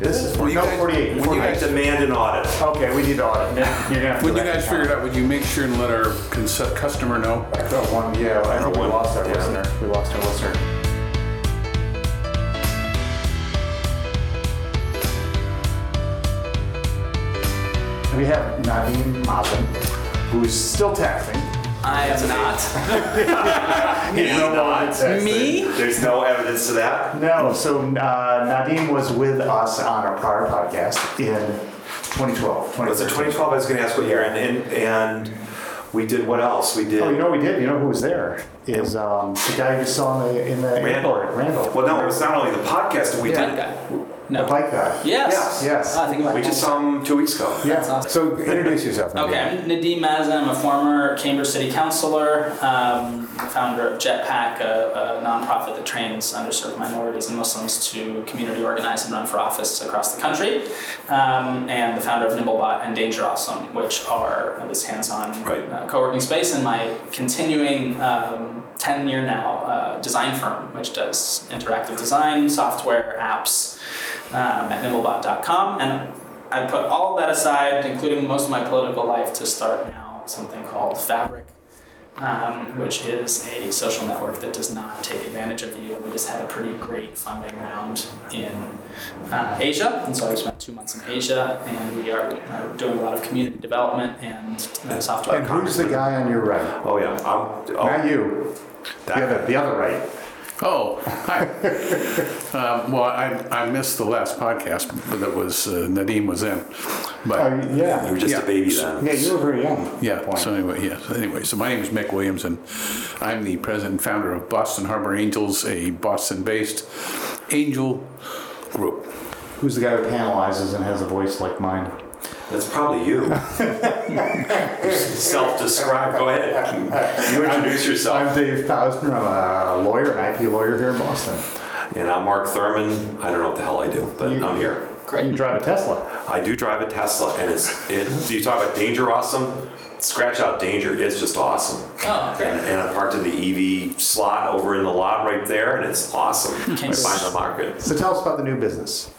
This is When you no guys- 48. When you 49. guys demand an audit. Okay, we need to audit. Nick, You're gonna have to When you guys figure it out, would you make sure and let our cons- customer know? Oh, one, yeah, I think we one, lost our yeah. listener. We lost our listener. We have Nadeem Mazen, who's still texting. I am not. He's no longer. Me? There's no evidence to that. No, so uh, Nadeem was with us on our prior podcast in 2012. Was it 2012? I was going to ask what year. And, and, and we did what else? We did. Oh, you know what we did? You know who was there? Is um, the guy you saw in the, in the Randall. airport, Randall. Well, no, it was not only the podcast. That we Yeah. That did. Guy. The No. bike guy. Yes. Yes. Yes. Ah, I think about We it. just saw him two weeks ago. Yeah. awesome. So introduce yourself. Nadeem. Okay, I'm Nadeem Mazen. I'm a former Cambridge City Councilor, um, founder of Jetpac, a, a nonprofit that trains underserved minorities and Muslims to community organize and run for office across the country, um, and the founder of Nimblebot and Danger Awesome, which are this hands-on Right. uh, co-working space, and my continuing um, 10-year now uh, design firm, which does interactive design, software, apps um, at nimblebot.com. And I put all of that aside, including most of my political life, to start now something called Fabric, um, which is a social network that does not take advantage of you. We just had a pretty great funding round in uh, Asia, and so I spent two months in Asia, and we are uh, doing a lot of community development and uh, software. And who's the guy on your right? Oh, yeah. I'm, Not oh, you. The other, the other right. Oh, hi. Um, Well, I, I missed the last podcast that was, uh, Nadeem was in. Oh, But, you yeah. were just Yeah. a baby then. Yeah, you were very young. at that yeah, point. so anyway, yeah, so anyway, so my name is Mick Williams and I'm the president and founder of Boston Harbor Angels, a Boston-based angel group. Who's the guy who panelizes and has a voice like mine? That's probably you. Self-described. Go ahead. You introduce yourself. I'm Dave Fausner. I'm a lawyer, an IP lawyer here in Boston. And I'm Mark Thurman. I don't know what the hell I do, but You- I'm here. Great. You drive a Tesla. I do drive a Tesla, and it's it. Do you talk about danger awesome? Scratch out danger. It's just awesome. Oh, great. And, and I parked in the EV slot over in the lot right there, and it's awesome. I find the market. So tell us about the new business.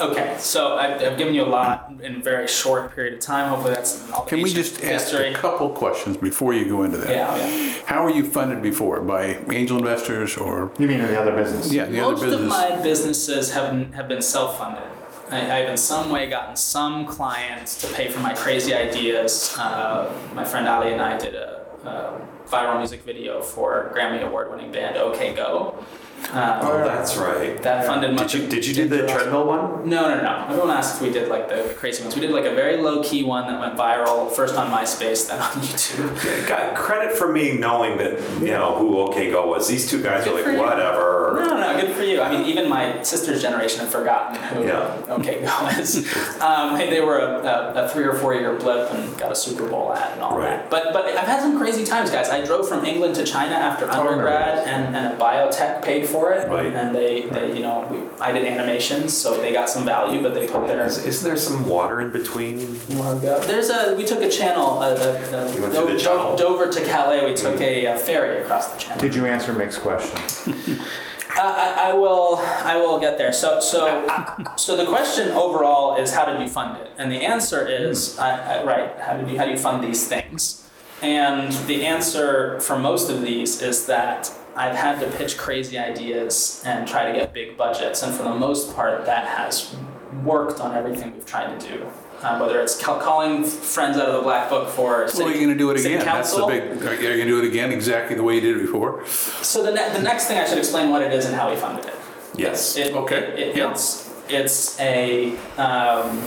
Okay, so I've, I've given you a lot in a very short period of time. Hopefully, that's all the Can we ancient just ask history. a couple questions before you go into that? Yeah, yeah. How were you funded before? By angel investors or, You mean in the other business? yeah, the other Most of business? my businesses have been, have been self-funded. I, I've in some way gotten some clients to pay for my crazy ideas. Uh, my friend Ali and I did a, a viral music video for Grammy Award-winning band OK Go. Um, Oh, that's right. that funded much Did you of did you do the treadmill one? No, no, no. Everyone asks if we did like the crazy ones. We did like a very low key one that went viral, first on MySpace, then on YouTube. Yeah, Got credit for me knowing that you know who OK Go was. These two guys Good were for like you. whatever. No, no, good for you. I mean, even my sister's generation had forgotten who Yeah. OK Go is. Um, they were a, a, a three or four year blip and got a Super Bowl ad and all Right. that. But but I've had some crazy times, guys. I drove from England to China after remember undergrad, and, and a biotech paid for it. Right. And they, they you know, we, I did animations, so they got some value, but they put their Is, isn't there some water in between? There's a. We took a channel. A, a, a, You went through the Do- channel? Dover to Calais. We took mm-hmm. a, uh ferry across the channel. Did you answer Mick's question? I, uh, I, I will. I will get there. So so so the question overall is how did you fund it? And the answer is I, I, right. How did you how do you fund these things? And the answer for most of these is that I've had to pitch crazy ideas and try to get big budgets, and for the most part, that has worked on everything we've tried to do. Uh, whether it's ca- calling friends out of the black book for Well, city, are you gonna do it again? That's the big, are you gonna do it again exactly the way you did it before? So the, ne- the next thing I should explain what it is and how we funded it. Yes. It, Okay, It, it- yeah. It's it's a um,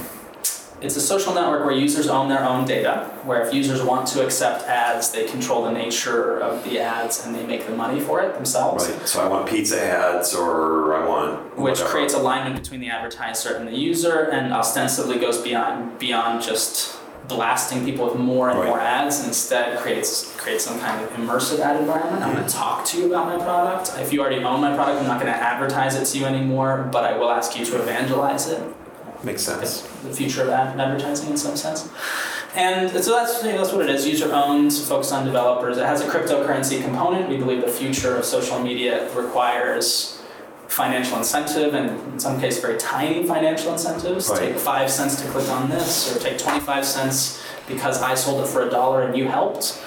it's a social network where users own their own data, where if users want to accept ads, they control the nature of the ads and they make the money for it themselves. Right. So I want pizza ads, or I want Which whatever. creates alignment between the advertiser and the user, and ostensibly goes beyond beyond just blasting people with more and Right. more ads, and instead creates creates some kind of immersive ad environment. I'm going to mm-hmm. talk to you about my product. If you already own my product, I'm not going to advertise it to you anymore, but I will ask you to evangelize it makes sense. the future of ad- advertising in some sense. And so that's, you know, that's what it is, user owned, focused on developers. It has a cryptocurrency component. We believe the future of social media requires financial incentive and in some cases very tiny financial incentives. Right. Take five cents to click on this or take 25 cents because I sold it for a dollar and you helped.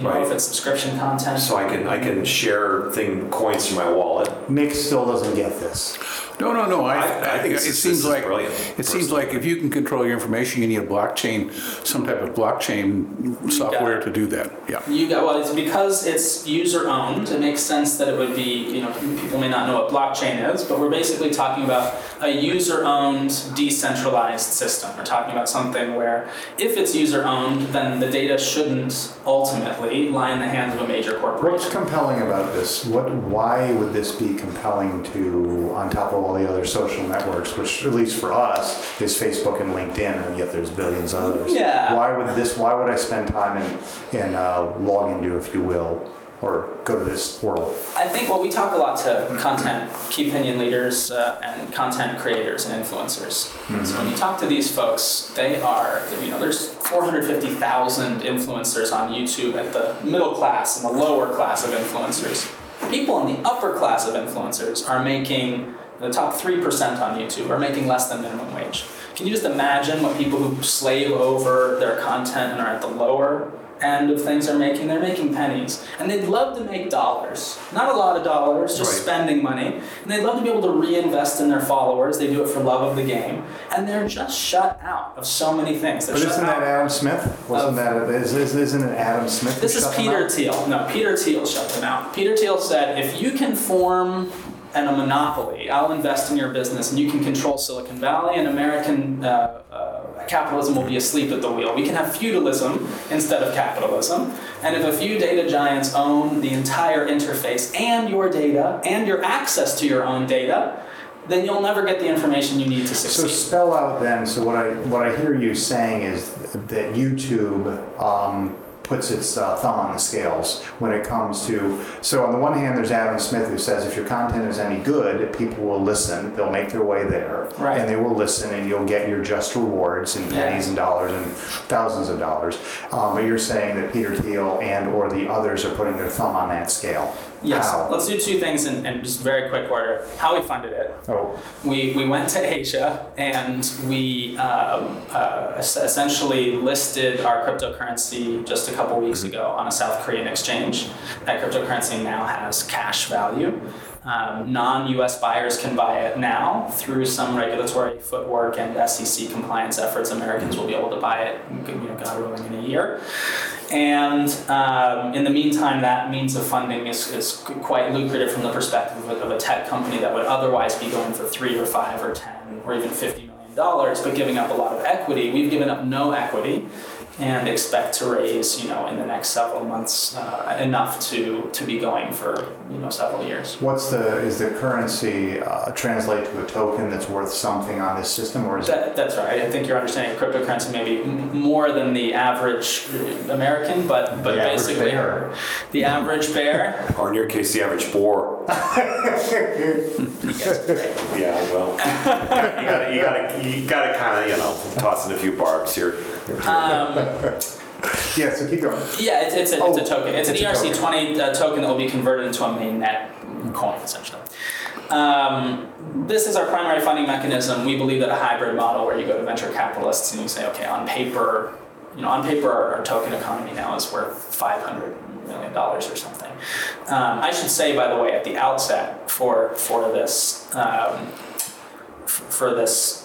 You know, Right. if it's subscription content. So I can I can share thing coins from my wallet. Nick still doesn't get this. No, no, no. I, I- I think it this is- seems is like brilliant, it seems like if you can control your information, you need a blockchain, some type of blockchain software to do that. Yeah. You got well. It's because it's user owned. It makes sense that it would be. You know, people may not know what blockchain is, but we're basically talking about a user owned, decentralized system. We're talking about something where, if it's user owned, then the data shouldn't ultimately lie in the hands of a major corporation. What's compelling about this? What, why would this be compelling to, on top of all the other social networks, which at least for us is Facebook and LinkedIn, and yet there's billions of others. Yeah. Why would this? Why would I spend time in, in uh, log into, if you will, or go to this portal? I think well, we talk a lot to content, key opinion leaders, uh, and content creators and influencers. So when you talk to these folks, they are, you know, there's 450,000 influencers on YouTube at the middle class and the lower class of influencers. People in the upper class of influencers are making the top 3% on YouTube are making less than minimum wage. Can you just imagine what people who slave over their content and are at the lower end of things are making? They're making pennies. And they'd love to make dollars. Not a lot of dollars, just Right. spending money. And they'd love to be able to reinvest in their followers. They do it for love of the game. And they're just shut out of so many things. They're But isn't that Adam Smith? Wasn't Of- that is, is, isn't it Adam Smith? This is Peter? Thiel. No, Peter Thiel shut them out. Peter Thiel said, if you can form an, a monopoly, I'll invest in your business, and you can control Silicon Valley, and American uh, capitalism will be asleep at the wheel. We can have feudalism instead of capitalism. And if a few data giants own the entire interface and your data and your access to your own data, then you'll never get the information you need to succeed. So spell out then. So what I what I hear you saying is that YouTube um, puts its uh, thumb on the scales when it comes to. So on the one hand, there's Adam Smith who says if your content is any good, people will listen. They'll make their way there, Right. and they will listen, and you'll get your just rewards in Yeah. pennies and dollars and thousands of dollars. Um, but you're saying that Peter Thiel and or the others are putting their thumb on that scale. Yes, How? let's do two things in, in just very quick order. How we funded it. Oh, We, we went to Asia and we um, uh, essentially listed our cryptocurrency just a couple weeks ago on a South Korean exchange. That cryptocurrency now has cash value. Um, non-US buyers can buy it now through some regulatory footwork and SEC compliance efforts. Americans will be able to buy it, you know, God willing, in a year. And um, in the meantime, that means of funding is, is quite lucrative from the perspective of of a tech company that would otherwise be going for three or five or ten or even fifty million dollars, but giving up a lot of equity. We've given up no equity and expect to raise, you know, in the next several months uh, enough to to be going for you know several years. what's the is the currency uh, translate to a token that's worth something on this system, or is it? That, that's right. I think you're understanding cryptocurrency may be more than the average American, but but The average basically bear. the average bear. Or in your case, the average boar. Yeah, well, you gotta, you gotta, you gotta kind of, you know, toss in a few barbs here. Um, Yeah, so keep going. Yeah, it's, it's, a, it's a Oh, token. It's, an. ERC20 uh, token that will be converted into a mainnet coin, essentially. Um, this is our primary funding mechanism. We believe that a hybrid model where you go to venture capitalists and you say, okay, on paper, you know, on paper, our, our token economy now is worth $500 million or something. Um, I should say, by the way, at the outset for, for this, um, f- for this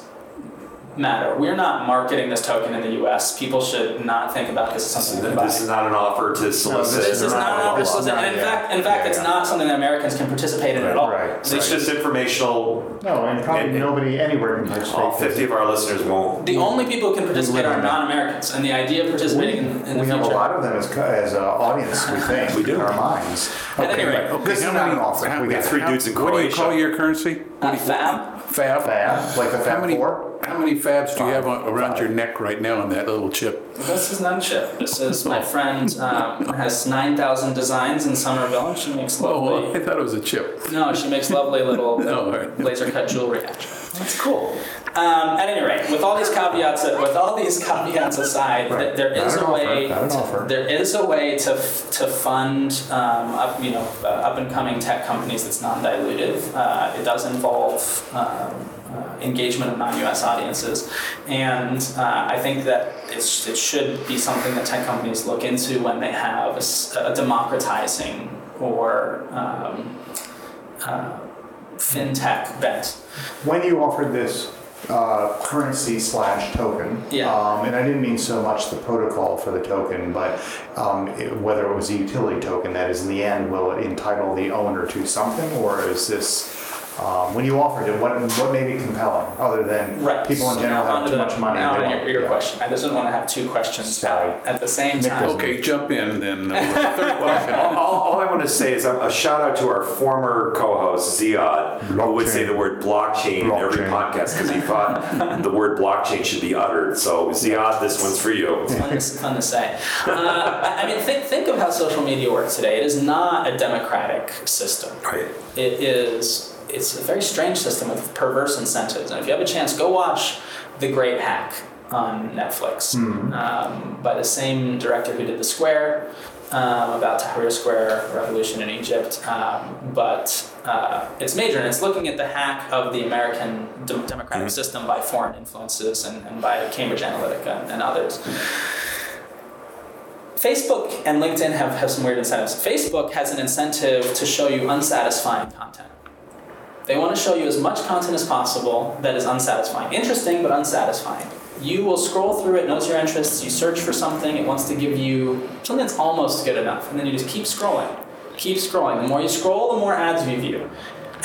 matter. We're not marketing this token in the U.S. People should not think about this as This something to buy. is not an offer to solicit. No, This is not an offer to solicit, and in Yeah. fact, in fact, Yeah, it's yeah. not something that Americans can participate in at all. Right. It's just informational. No, and probably And- nobody anywhere can participate. All 50 of our listeners won't. The only people who can participate are non-Americans, and the idea of participating in, in the we have a lot of them as, as an audience, we think, We do. in our minds. At any rate, but This is not an offer. We got three dudes in Croatia. What do you call your currency? Uh, fab. Fab? Fab, like the How Fab Four? How many fabs do you have on- around Five. your neck right now on that little chip? This is not a chip. This is my friend um, has nine thousand designs in Somerville, and she makes Oh, well, I thought it was a chip. No, she makes lovely little No, all right. laser cut jewelry. Actually, that's cool. Um, at any rate, with all these caveats, with all these caveats aside, th- Right. there Not an a offer, way. not an offer. there is a way to f- to fund um, up, you know uh, up and coming tech companies that's non-dilutive. Uh, it does involve. Um, uh, engagement of non-U.S. audiences, and uh, I think that it's, it should be something that tech companies look into when they have a democratizing or um, uh, fintech bent. When you offered this uh, currency slash token, Yeah. um, and I didn't mean so much the protocol for the token, but um, it, whether it was a utility token, that is in the end, will it entitle the owner to something, or is this um, when you offered it, what what made it compelling, other than Right. people in So general now have onto too the- much money? Now they on want- your, your yeah. question. I just didn't want to have two questions Sorry. at the same Nick time. doesn't- Okay, jump in then. uh, third question. all, all, all I want to say is a, a shout out to our former co-host Ziad, who would say Blockchain. the word blockchain, in every Blockchain. podcast because he thought the word blockchain should be uttered. So Ziad, this one's for you. fun, to, fun to say. Uh, I I mean, think, think of how social media works today. It is not a democratic system. Right. It is. It's a very strange system with perverse incentives. And if you have a chance, go watch The Great Hack on Netflix um, by the same director who did The Square. Um, about Tahrir Square revolution in Egypt, um, but uh, it's major and it's looking at the hack of the American dem- democratic system by foreign influences and, and by Cambridge Analytica and, and others. Facebook and LinkedIn have, have some weird incentives. Facebook has an incentive to show you unsatisfying content. They want to show you as much content as possible that is unsatisfying. Interesting, but unsatisfying. You will scroll through it, knows your interests, you search for something, it wants to give you something that's almost good enough, and then you just keep scrolling. Keep scrolling. The more you scroll, the more ads you view.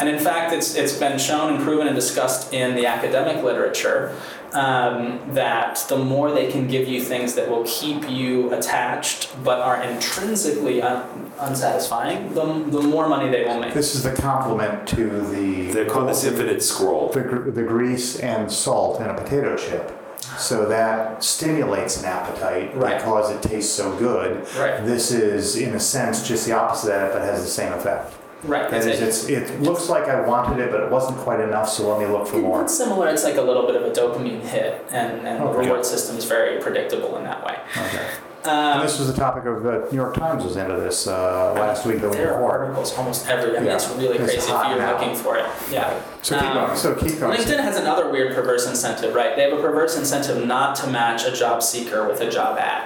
And in fact, it's, it's been shown and proven and discussed in the academic literature um, that the more they can give you things that will keep you attached but are intrinsically un- unsatisfying, the, the more money they will make. This is the complement to the They call this infinite scroll. the, gr- the grease and salt in a potato chip. So that stimulates an appetite Right. because it tastes so good. Right. This is, in a sense, just the opposite of that, but has the same effect. Right. That It's, is, it's, it looks like I wanted it, but it wasn't quite enough, so let me look for more. it's similar. It's like a little bit of a dopamine hit, and, and the reward system is very predictable in that way. Okay. And Um, this was the topic of the New York Times was into this uh, last week, the week there are before. articles almost every. I mean, Yeah. it's really It's crazy if you're now. looking for it. Yeah. So keep Um, going. So keep going. LinkedIn has another weird perverse incentive, right? They have a perverse incentive not to match a job seeker with a job ad.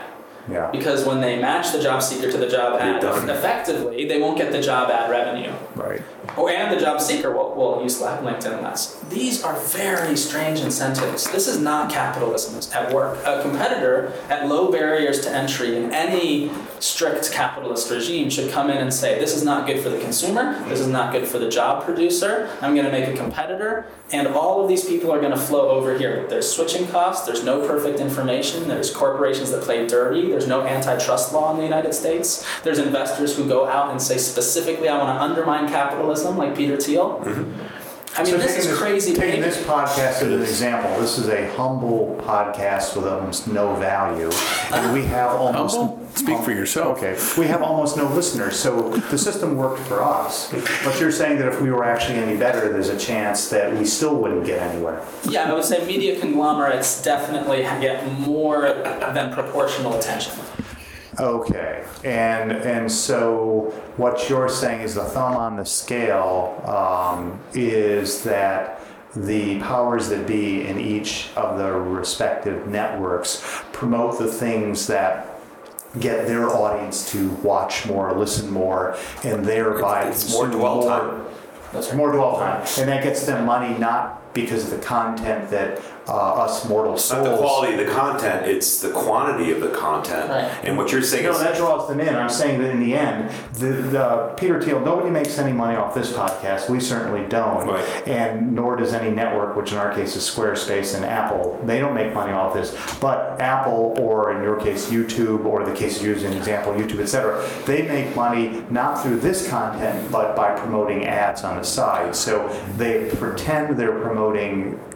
Yeah. Because when they match the job seeker to the job You're ad, done. effectively, they won't get the job ad revenue. Right. Oh, and the job seeker will, will use LinkedIn less. These are very strange incentives. This is not capitalism at work. A competitor at low barriers to entry in any strict capitalist regime should come in and say, this is not good for the consumer, this is not good for the job producer, I'm going to make a competitor, and all of these people are going to flow over here. There's switching costs, there's no perfect information, there's corporations that play dirty, there's no antitrust law in the United States, there's investors who go out and say specifically, I want to undermine capitalism, like Peter Thiel. Mm-hmm. I mean, So this taking is crazy Taking behavior. this podcast as an example, this is a humble podcast with almost no value, and we have almost. Humble? Speak for oh, yourself. Okay, we have almost no listeners, so the system worked for us. But you're saying that if we were actually any better, there's a chance that we still wouldn't get anywhere. Yeah, I would say media conglomerates definitely get more than proportional attention. Okay, and and so what you're saying is the thumb on the scale um, is that the powers that be in each of the respective networks promote the things that get their audience to watch more, listen more, and thereby It's more dwell more- time. That's right. more dwell time, and that gets them money not because of the content that uh, us mortal It's souls. not the quality of the content, it's the quantity of the content. Right. And what you're saying No, is, that draws them in. I'm saying that in the end, the, the Peter Thiel, nobody makes any money off this podcast. We certainly don't. Right. And nor does any network, which in our case is Squarespace and Apple. They don't make money off this. But Apple, or in your case, YouTube, or the case you use an example, YouTube, etc., they make money not through this content, but by promoting ads on the side. So they pretend they're promoting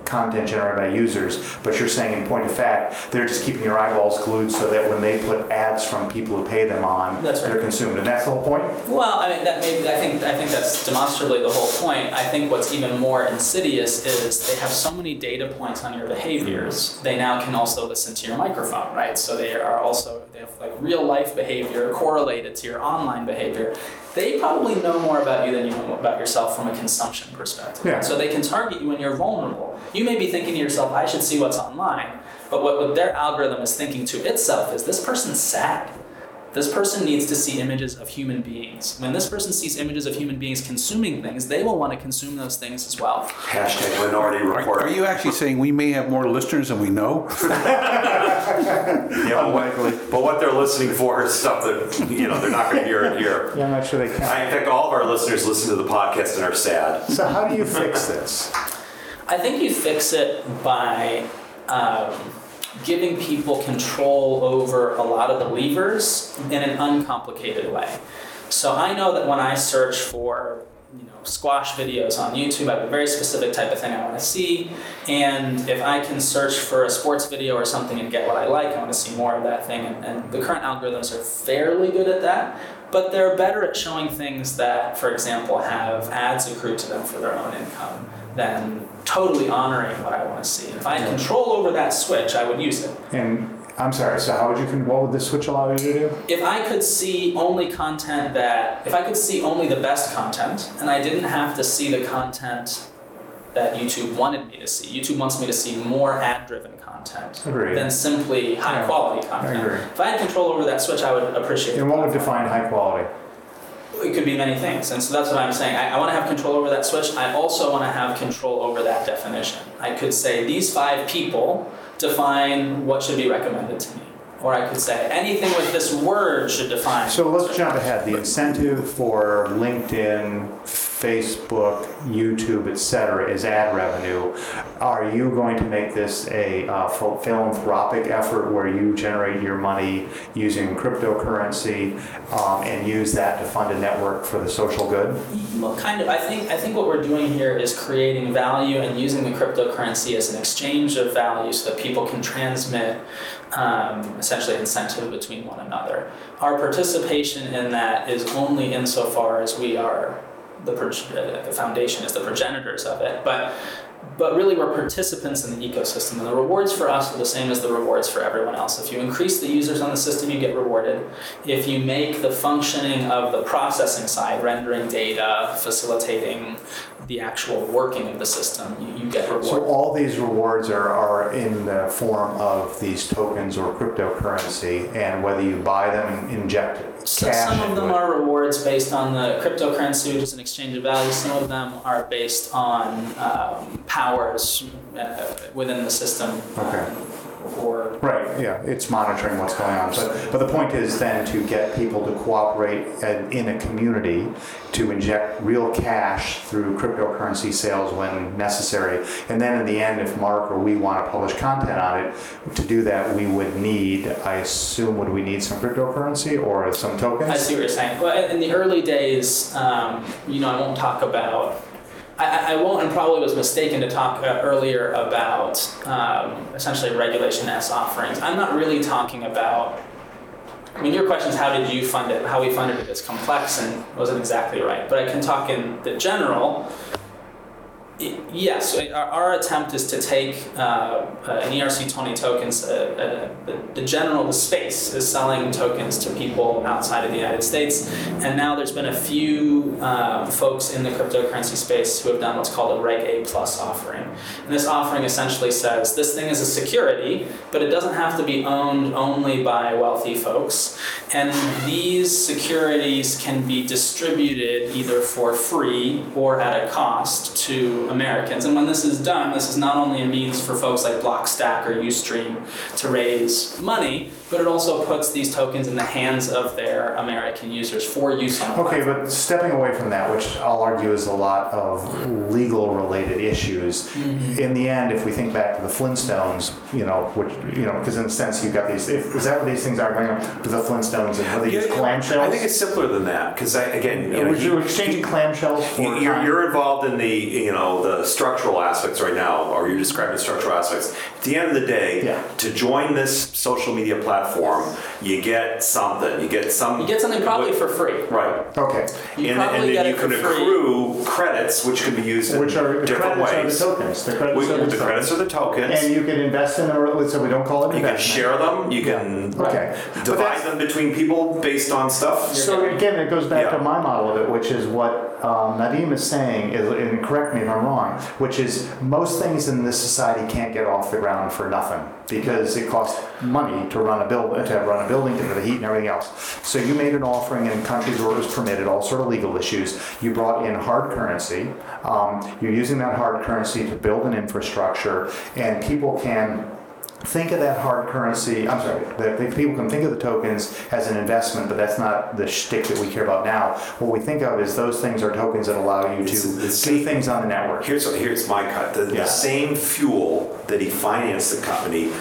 content generated by users, but you're saying in point of fact, they're just keeping your eyeballs glued so that when they put ads from people who pay them on, That's right. they're consumed. And that's the whole point? Well, I mean, that maybe I think I think that's demonstrably the whole point. I think what's even more insidious is they have so many data points on your behaviors. They now can also listen to your microphone, right? So they are also they have like real life behavior correlated to your online behavior. They probably know more about you than you know about yourself from a consumption perspective. Yeah. So they can target you when you're vulnerable. You may be thinking to yourself, I should see what's online. But what, what their algorithm is thinking to itself is this person's sad. This person needs to see images of human beings. When this person sees images of human beings consuming things, they will want to consume those things as well. hashtag minority Are, report. are you actually saying we may have more listeners than we know? Yeah, Unlikely. But what they're listening for is stuff that, you know, they're not gonna hear it here. Yeah, I'm not sure they can. I, in fact, all of our listeners listen to the podcast and are sad. So how do you fix this? I think you fix it by um, giving people control over a lot of the levers in an uncomplicated way. So I know that when I search for you know squash videos on YouTube, I have a very specific type of thing I want to see, and if I can search for a sports video or something and get what I like, I want to see more of that thing. And, and the current algorithms are fairly good at that. But they're better at showing things that, for example, have ads accrued to them for their own income than totally honoring what I want to see. And If I had control over that switch, I would use it. And I'm sorry, so how would you, con- what would this switch allow you to do? If I could see only content that, if I could see only the best content, and I didn't have to see the content that YouTube wanted me to see, YouTube wants me to see more ad driven content Agreed. than simply high-quality content. agree. If I had control over that switch, I would appreciate it. And what would define high quality? It could be many things, and so that's what I'm saying. I, I want to have control over that switch. I also want to have control over that definition. I could say these five people define what should be recommended to me, or I could say anything with this word should define. So let's jump ahead. The incentive for LinkedIn, Facebook, YouTube, et cetera, is ad revenue. Are you going to make this a uh, ph- philanthropic effort where you generate your money using cryptocurrency um, and use that to fund a network for the social good? Well, kind of. I think I think what we're doing here is creating value and using the cryptocurrency as an exchange of value, so that people can transmit um, essentially incentive between one another. Our participation in that is only insofar as we are the uh, foundation is the progenitors of it, but. But really, we're participants in the ecosystem, and the rewards for us are the same as the rewards for everyone else. If you increase the users on the system, you get rewarded. If you make the functioning of the processing side, rendering data, facilitating the actual working of the system, you, you get So all these rewards are, are in the form of these tokens or cryptocurrency, and whether you buy them and inject So cash some of them it. are rewards based on the cryptocurrency, which is an exchange of value. Some of them are based on um, powers uh, within the system. Okay. um, or Right, yeah, it's monitoring what's going on. But, but the point is then to get people to cooperate and- in a community to inject real cash through cryptocurrency sales when necessary. And then in the end, if Mark or we want to publish content on it, to do that, we would need, I assume, would we need some cryptocurrency or some tokens? I see what you're saying. Well, in the early days, um, you know, I won't talk about. I, I won't, and probably was mistaken to talk uh, earlier about um, essentially Regulation S offerings. I'm not really talking about. I mean, your question is how did you fund it? How we funded it is complex and wasn't exactly right. But I can talk in the general. Yes, our, our attempt is to take uh, uh, an ERC20 tokens. Uh, uh, the, general the space is selling tokens to people outside of the United States, and now there's been a few um, folks in the cryptocurrency space who have done what's called a Reg A plus offering. And this offering essentially says this thing is a security, but it doesn't have to be owned only by wealthy folks. And these securities can be distributed either for free or at a cost to Americans. And when this is done, this is not only a means for folks like Blockstack or Ustream to raise money, but it also puts these tokens in the hands of their American users for use on Okay, but stepping away from that, which I'll argue is a lot of legal related issues, Mm-hmm. in the end, if we think back to the Flintstones, you know, which, you know, because in a sense you've got these, if, is that what these things are going on? The Flintstones and what they use clamshells? I think it's simpler than that because again, you know, We're you're exchanging clamshells for. You- You're, time. you're involved in the, you know, the structural aspects right now, or you're describing structural aspects. At the end of the day, Yeah. to join this social media platform, you get something. You get some. You get something probably for free. Right. Okay. You and, probably and get then you it can for free. accrue credits, which can be used in Which are, the different credits are the tokens. The credits We- are the the credits are the tokens. And you can invest in them, so we don't call it you can share them. You can Okay. Divide them between people based on stuff. So again, it goes back to my model of it, which is what um, Nadeem is saying, and correct me if I'm wrong, which is most things in this society can't get off the ground for nothing because it costs money to run a build to run a building, to the heat and everything else. So you made an offering in countries where it was permitted, all sort of legal issues. You brought in hard currency. Um, you're using that hard currency to build an infrastructure, and people can think of that hard currency, I'm sorry, people can think of the tokens as an investment, but that's not the shtick that we care about now. What we think of is those things are tokens that allow you to it's- do things on the network. Here's here's my cut. The, Yeah. the same fuel that he financed the company,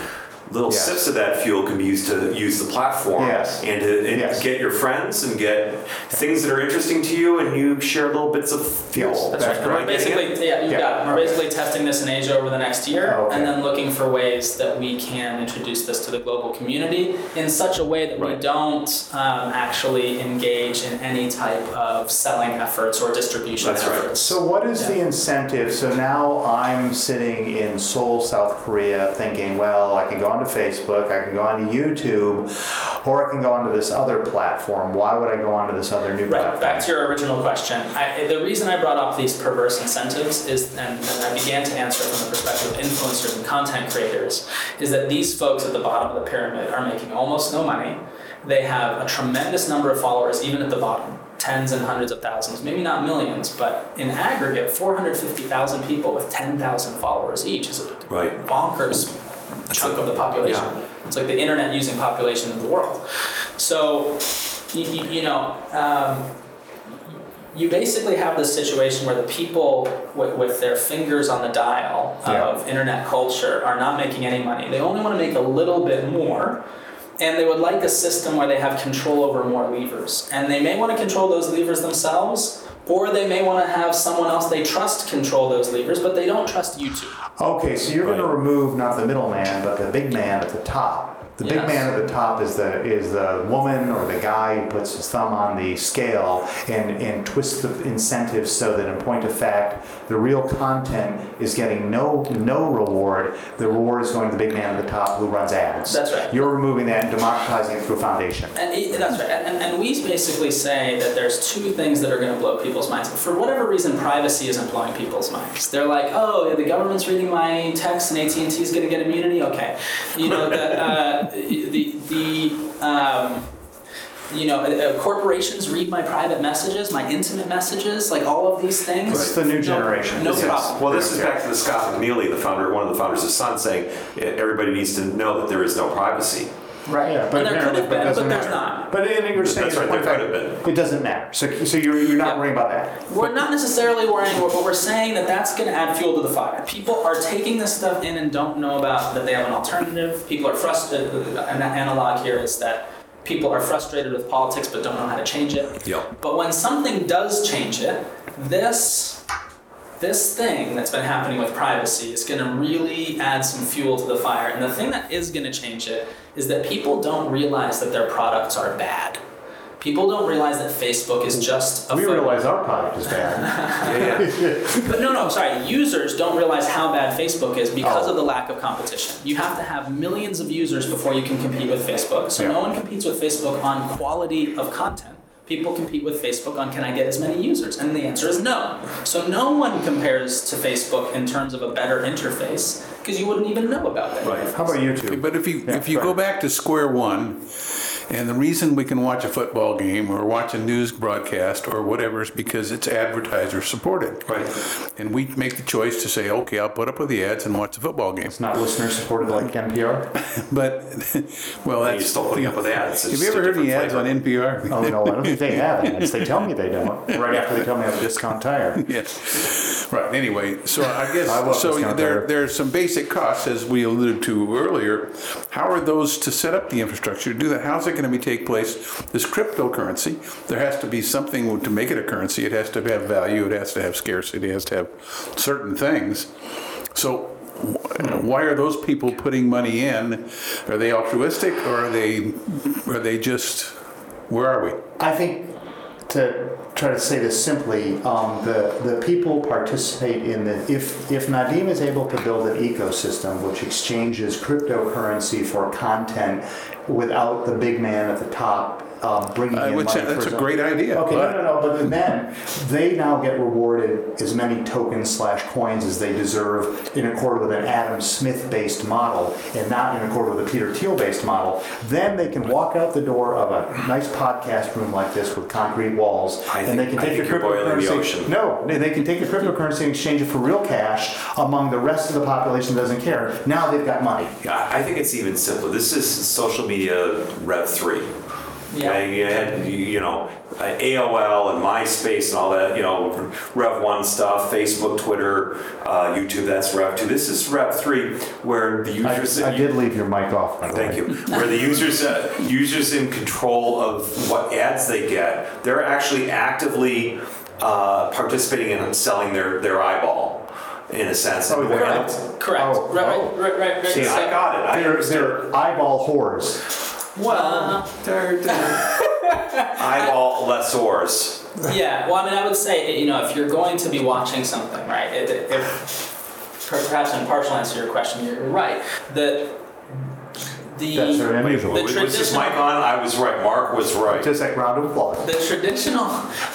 little Yes. sips of that fuel can be used to use the platform Yes. and to and Yes. get your friends and get things that are interesting to you, and you share little bits of fuel. Yes, That's That's right. correct. We're basically, yeah, you Yeah. got. We're basically testing this in Asia over the next year, Oh, okay. and then looking for ways that we can introduce this to the global community in such a way that we don't um, actually engage in any type of selling efforts or distribution That's right. efforts. So what is the incentive? So now I'm sitting in Seoul, South Korea, thinking, well, I can go onto Facebook, I can go onto YouTube, or I can go onto this other platform. Why would I go onto this other new Right, platform? back to your original question. I, the reason I brought up these perverse incentives is, and, and I began to answer it from the perspective of influencers and content creators, is that these folks at the bottom of the pyramid are making almost no money. They have a tremendous number of followers, even at the bottom, tens and hundreds of thousands, maybe not millions, but in aggregate, 450,000 people with 10,000 followers each is a Right. bonkers chunk of the population. Yeah. It's like the internet using population of the world. So, you, you know, um, you basically have this situation where the people with, with their fingers on the dial Yeah. of internet culture are not making any money. They only want to make a little bit more. And they would like a system where they have control over more levers. And they may want to control those levers themselves, or they may want to have someone else they trust control those levers, but they don't trust you YouTube. Okay, so you're going to remove not the middleman, but the big man at the top. The big man at the top is the is the woman or the guy who puts his thumb on the scale and, and twists the incentives so that in point of fact, the real content is getting no no reward. The reward is going to the big man at the top who runs ads. That's right. You're removing that and democratizing it through a foundation. And it- that's right. And, and we basically say that there's two things that are going to blow people's minds. For whatever reason, privacy isn't blowing people's minds. They're like, oh, the government's reading my text and AT&T is going to get immunity. Okay, you know the uh, the the. Um, you know, uh, uh, corporations read my private messages, my intimate messages, like all of these things. It's the new generation. No, This is- problem. Well, this is back to the Scott McNealy, the founder, one of the founders of Sun, saying everybody needs to know that there is no privacy. Right. Yeah, but and there could apparently- have but been, doesn't but there's matter. not. But in you're saying, That's right, in point there could have fact, it doesn't matter. So, so you're, you're not Yeah. worrying about that. We're not necessarily worrying, but we're saying that that's going to add fuel to the fire. People are taking this stuff in and don't know about that they have an alternative. People are frustrated. Uh, an analog here is that people are frustrated with politics but don't know how to change it. Yep. But when something does change it, this this thing that's been happening with privacy is going to really add some fuel to the fire. And the thing that is going to change it is that people don't realize that their products are bad. People don't realize that Facebook is just a We photo- realize our product is bad. Yeah, yeah. but no, no, sorry. Users don't realize how bad Facebook is because Oh. of the lack of competition. You have to have millions of users before you can compete with Facebook. So Yeah. no one competes with Facebook on quality of content. People compete with Facebook on can I get as many users? And the answer is no. So no one compares to Facebook in terms of a better interface because you wouldn't even know about that. Right. interface. How about YouTube? But if you Yeah, if you sorry. go back to square one, And the reason we can watch a football game or watch a news broadcast or whatever is because it's advertiser supported. Right. And we make the choice to say, okay, I'll put up with the ads and watch the football game. It's not listener supported like NPR. But, well, that's. still putting up with ads. Have you ever heard any different ads on. NPR? Oh, no, I don't think they have ads. They tell me they don't, right after they tell me I have a discount tire. Yes. Right. Anyway, so I guess I love so. discount There, tire. there's some basic costs, as we alluded to earlier. How are those to set up the infrastructure to do that? How's it going to be take place? This cryptocurrency, there has to be something to make it a currency. It has to have value. It has to have scarcity. It has to have certain things. So. Why are those people putting money in? Are they altruistic, or are they, are they just? Where are we? I think to try to say this simply, um, the, the people participate in the, if, if Nadeem is able to build an ecosystem which exchanges cryptocurrency for content without the big man at the top uh, bringing I in would money say for that's a own- great idea. Okay, but- no, no, no, but then they now get rewarded as many tokens slash coins as they deserve in accord with an Adam Smith based model and not in accord with a Peter Thiel based model. Then they can walk out the door of a nice podcast room like this with concrete walls I and they think- can I take think your you're boiling the cryptocurrency. ocean. No, they, they can take the cryptocurrency and exchange it for real cash among the rest of the population that doesn't care. Now they've got money. Yeah, I think it's even simpler. This is social media Rev 3. Yeah. Okay, you had, you you know, uh, AOL and MySpace and all that, you know, Rev 1 stuff, Facebook, Twitter, uh, YouTube, that's Rev 2. This is Rev 3, where the I, users. I did leave your mic off. by the Thank way. you. Where the users, uh, users in control of what ads they get, they're actually actively uh, participating in selling their, their eyeball, in a sense. Oh, they're- And- Correct. Oh, right, oh. right, right, right, right. See, I So- got it. I They're, understand. they're eyeball whores. Well, They're- they're eyeball lessors. yeah. Well, I mean, I would say, you know, if you're going to be watching something, right? It, it, if, perhaps in partial answer to your question, you're right. The the That's very unusual. The was this traditional- mic on? I was right. Mark was right. Just like round of applause. the traditional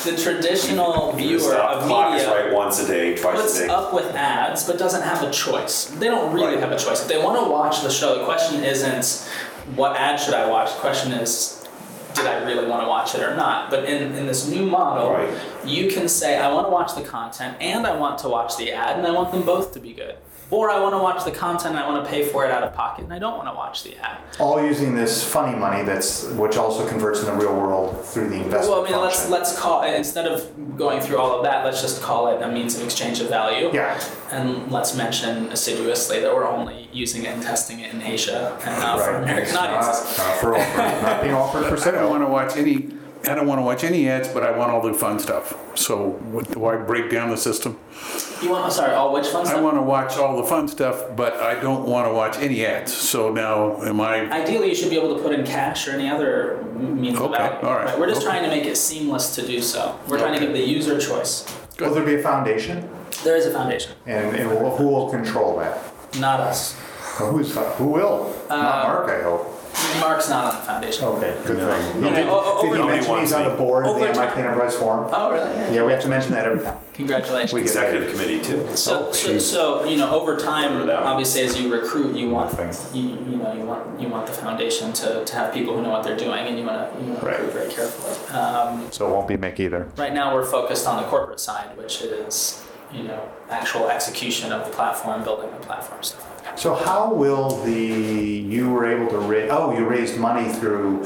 the traditional viewer of Clock is media right once a day, twice puts a day. up with ads but doesn't have a choice. They don't really Right. have a choice. If they want to watch the show, the question isn't what ad should I watch. The question is did I really want to watch it or not? But in, in this new model, Right. you can say I want to watch the content and I want to watch the ad and I want them both to be good. Or I want to watch the content and I want to pay for it out of pocket and I don't want to watch the ad. all using this funny money that's which also converts in the real world through the investment Well, I mean, let's let's call it instead of going through all of that, let's just call it a means of exchange of value. yeah, And let's mention assiduously that we're only using it and testing it in Asia and not for right. American It's not- audiences. not for offer, not being offered for I don't want to watch any. I don't want to watch any ads, but I want all the fun stuff. So, what, do I break down the system? You want? Sorry, all which ones? I want to watch all the fun stuff, but I don't want to watch any ads. So now, am I? Ideally, you should be able to put in cash or any other m- means of Okay, value. all right, We're just okay. trying to make it seamless to do so. We're trying to give the user choice. Will there be a foundation, There is a foundation, and, and who who will control that? not us. Who's who will? Uh, not Mark, I hope. Mark's not on the foundation. Okay, good thing. Yeah, Did, o- o- did he Nobody mention he's wants on the board of the Over time. MIT Enterprise Forum? Oh, really? Yeah. Yeah, we have to mention that every time. Congratulations. We get Executive committee too. So, Oh, so, so, you know, over time, that one. obviously, as you recruit, you want Nothing. you, you know you want you want the foundation to, to have people who know what they're doing, and you want to you want to Right. recruit very carefully. Um, So it won't be Mick either. right now, we're focused on the corporate side, which is you know actual execution of the platform, building the platform stuff. So how will the you were able to raise? Oh, you raised money through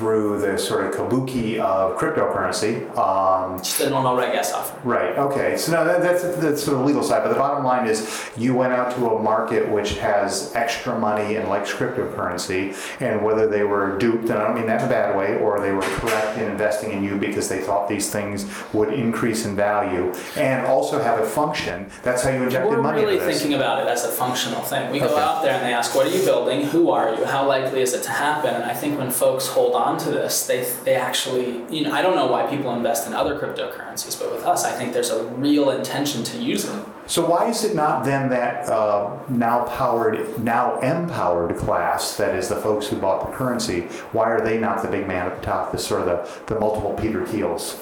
through the sort of kabuki of cryptocurrency. Um, Just the normal Reg S offering. Right. Okay. So now that, that's that's sort of the legal side, but the bottom line is you went out to a market which has extra money and likes cryptocurrency, and whether they were duped, and I don't mean that in a bad way, or they were correct in investing in you because they thought these things would increase in value and also have a function. That's how you injected We're money really into this. thinking about it as a functional thing. We go out there and they ask, "What are you building? Who are you? How likely is it to happen?" And I think when folks hold on to this, they they actually, you know, I don't know why people invest in other cryptocurrencies, but with us, I think there's a real intention to use them. So why is it not then that uh, now powered, now empowered class that is the folks who bought the currency? Why are they not the big man at the top? The sort of the, the multiple Peter Thiels.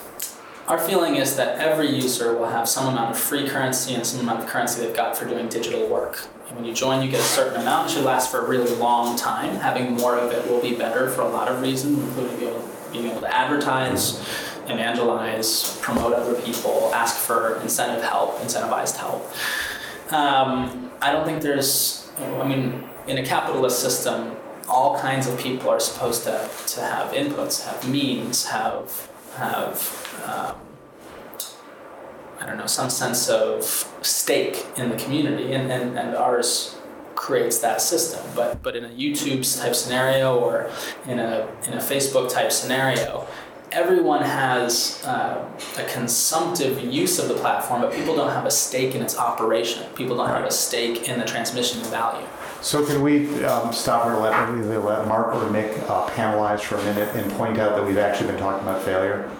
Our feeling is that every user will have some amount of free currency and some amount of currency they've got for doing digital work. When you join, you get a certain amount. It should last for a really long time. Having more of it will be better for a lot of reasons, including being able, being able to advertise, evangelize, promote other people, ask for incentive help, incentivized help. Um, I don't think there's, I mean, in a capitalist system, all kinds of people are supposed to, to have inputs, have means, have, have um, I don't know, some sense of stake in the community, and, and, and ours creates that system. But but in a YouTube type scenario or in a in a Facebook type scenario, everyone has uh, a consumptive use of the platform, but people don't have a stake in its operation. People don't have a stake in the transmission of value. So can we um, stop or let, either let Mark or Mick uh, panelize for a minute and point out that we've actually been talking about failure?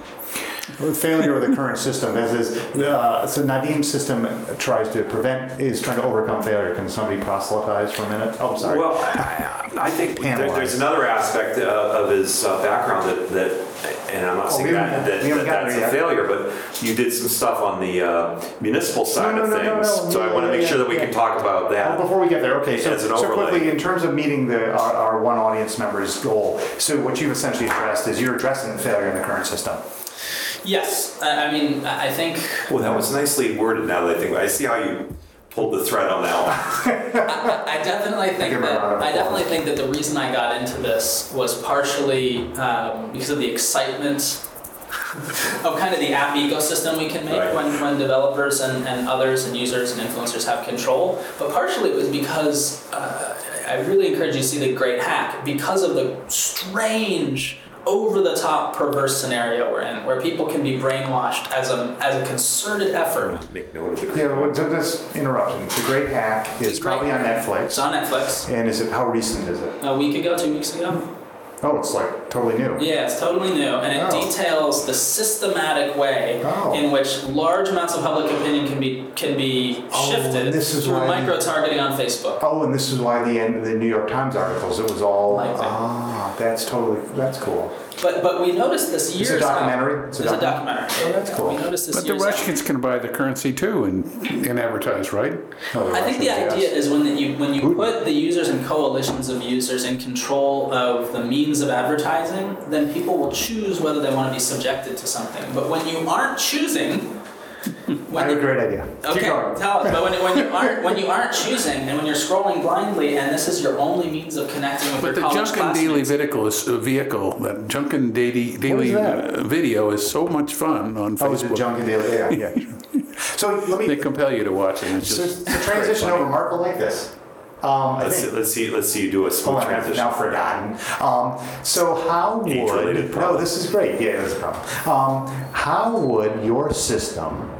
Failure of the current system, as is, uh, so Nadeem's system tries to prevent, is trying to overcome failure. Can somebody proselytize for a minute? Oh, sorry. Well, I, I think there- there's another aspect uh, of his uh, background that, that, and I'm not Oh, saying we that, haven't- that we haven't that gotten that's a yet. failure, but you did some stuff on the uh, municipal side No, of no, no, no, things. no, So I yeah, want to yeah, make sure that we yeah. can talk about Well, that. Before we get there, okay, so, As an so overlay. quickly, in terms of meeting the, our, our one audience member's goal, so what you've essentially addressed is you're addressing the failure in the current system. Yes, I I mean I I think Well, that was nicely worded now that I think, I see how you pulled the thread on that one. I definitely think Give that I definitely think that the reason I got into this was partially um, because of the excitement of kind of the app ecosystem we can make Right. when, when developers and, and others and users and influencers have control. But partially it was because uh, I really encourage you to see the great hack because of the strange over the top perverse scenario we're in where people can be brainwashed as a as a concerted effort Make note of the. Yeah, well, so this interruption, The Great Hack is great. probably on Netflix. it's Netflix. on netflix And is it, how recent is it? a week ago two weeks ago Oh, it's like totally new. Yeah, it's totally new, and it Oh. details the systematic way Oh. in which large amounts of public opinion can be can be Oh, shifted and this is through micro targeting on Facebook. Oh, and this is why the end, the New York Times articles, it was all, Like that. ah, that's totally, that's cool. But but we noticed this years It's a documentary? It's a documentary. Oh, that's cool. We noticed this But the years out. Russians can buy the currency too and, and advertise, right? Oh, I think the idea yes. is when that you when you Putin. put the users and coalitions of users in control of the means of advertising, then people will choose whether they want to be subjected to something. But when you aren't choosing, I have a great idea. Okay, tell us. But when, when you aren't when you aren't choosing and when you're scrolling blindly and this is your only means of connecting with But your the college Junkin Daily classmates. vehicle is, uh, vehicle, that Junkin Daily, Daily that? uh, video is so much fun on Oh, is it Facebook. Junkin Daily? Yeah, yeah. So let They me, compel you to watch it. It's so just to transition over, Mark will like this. Um, I Let's see, think. let's see, let's see you do a Hold smooth on, I've transition. now forgotten. Um, so how would, Age-related no, problem. this is great, yeah, that's a problem. Um, how would your system,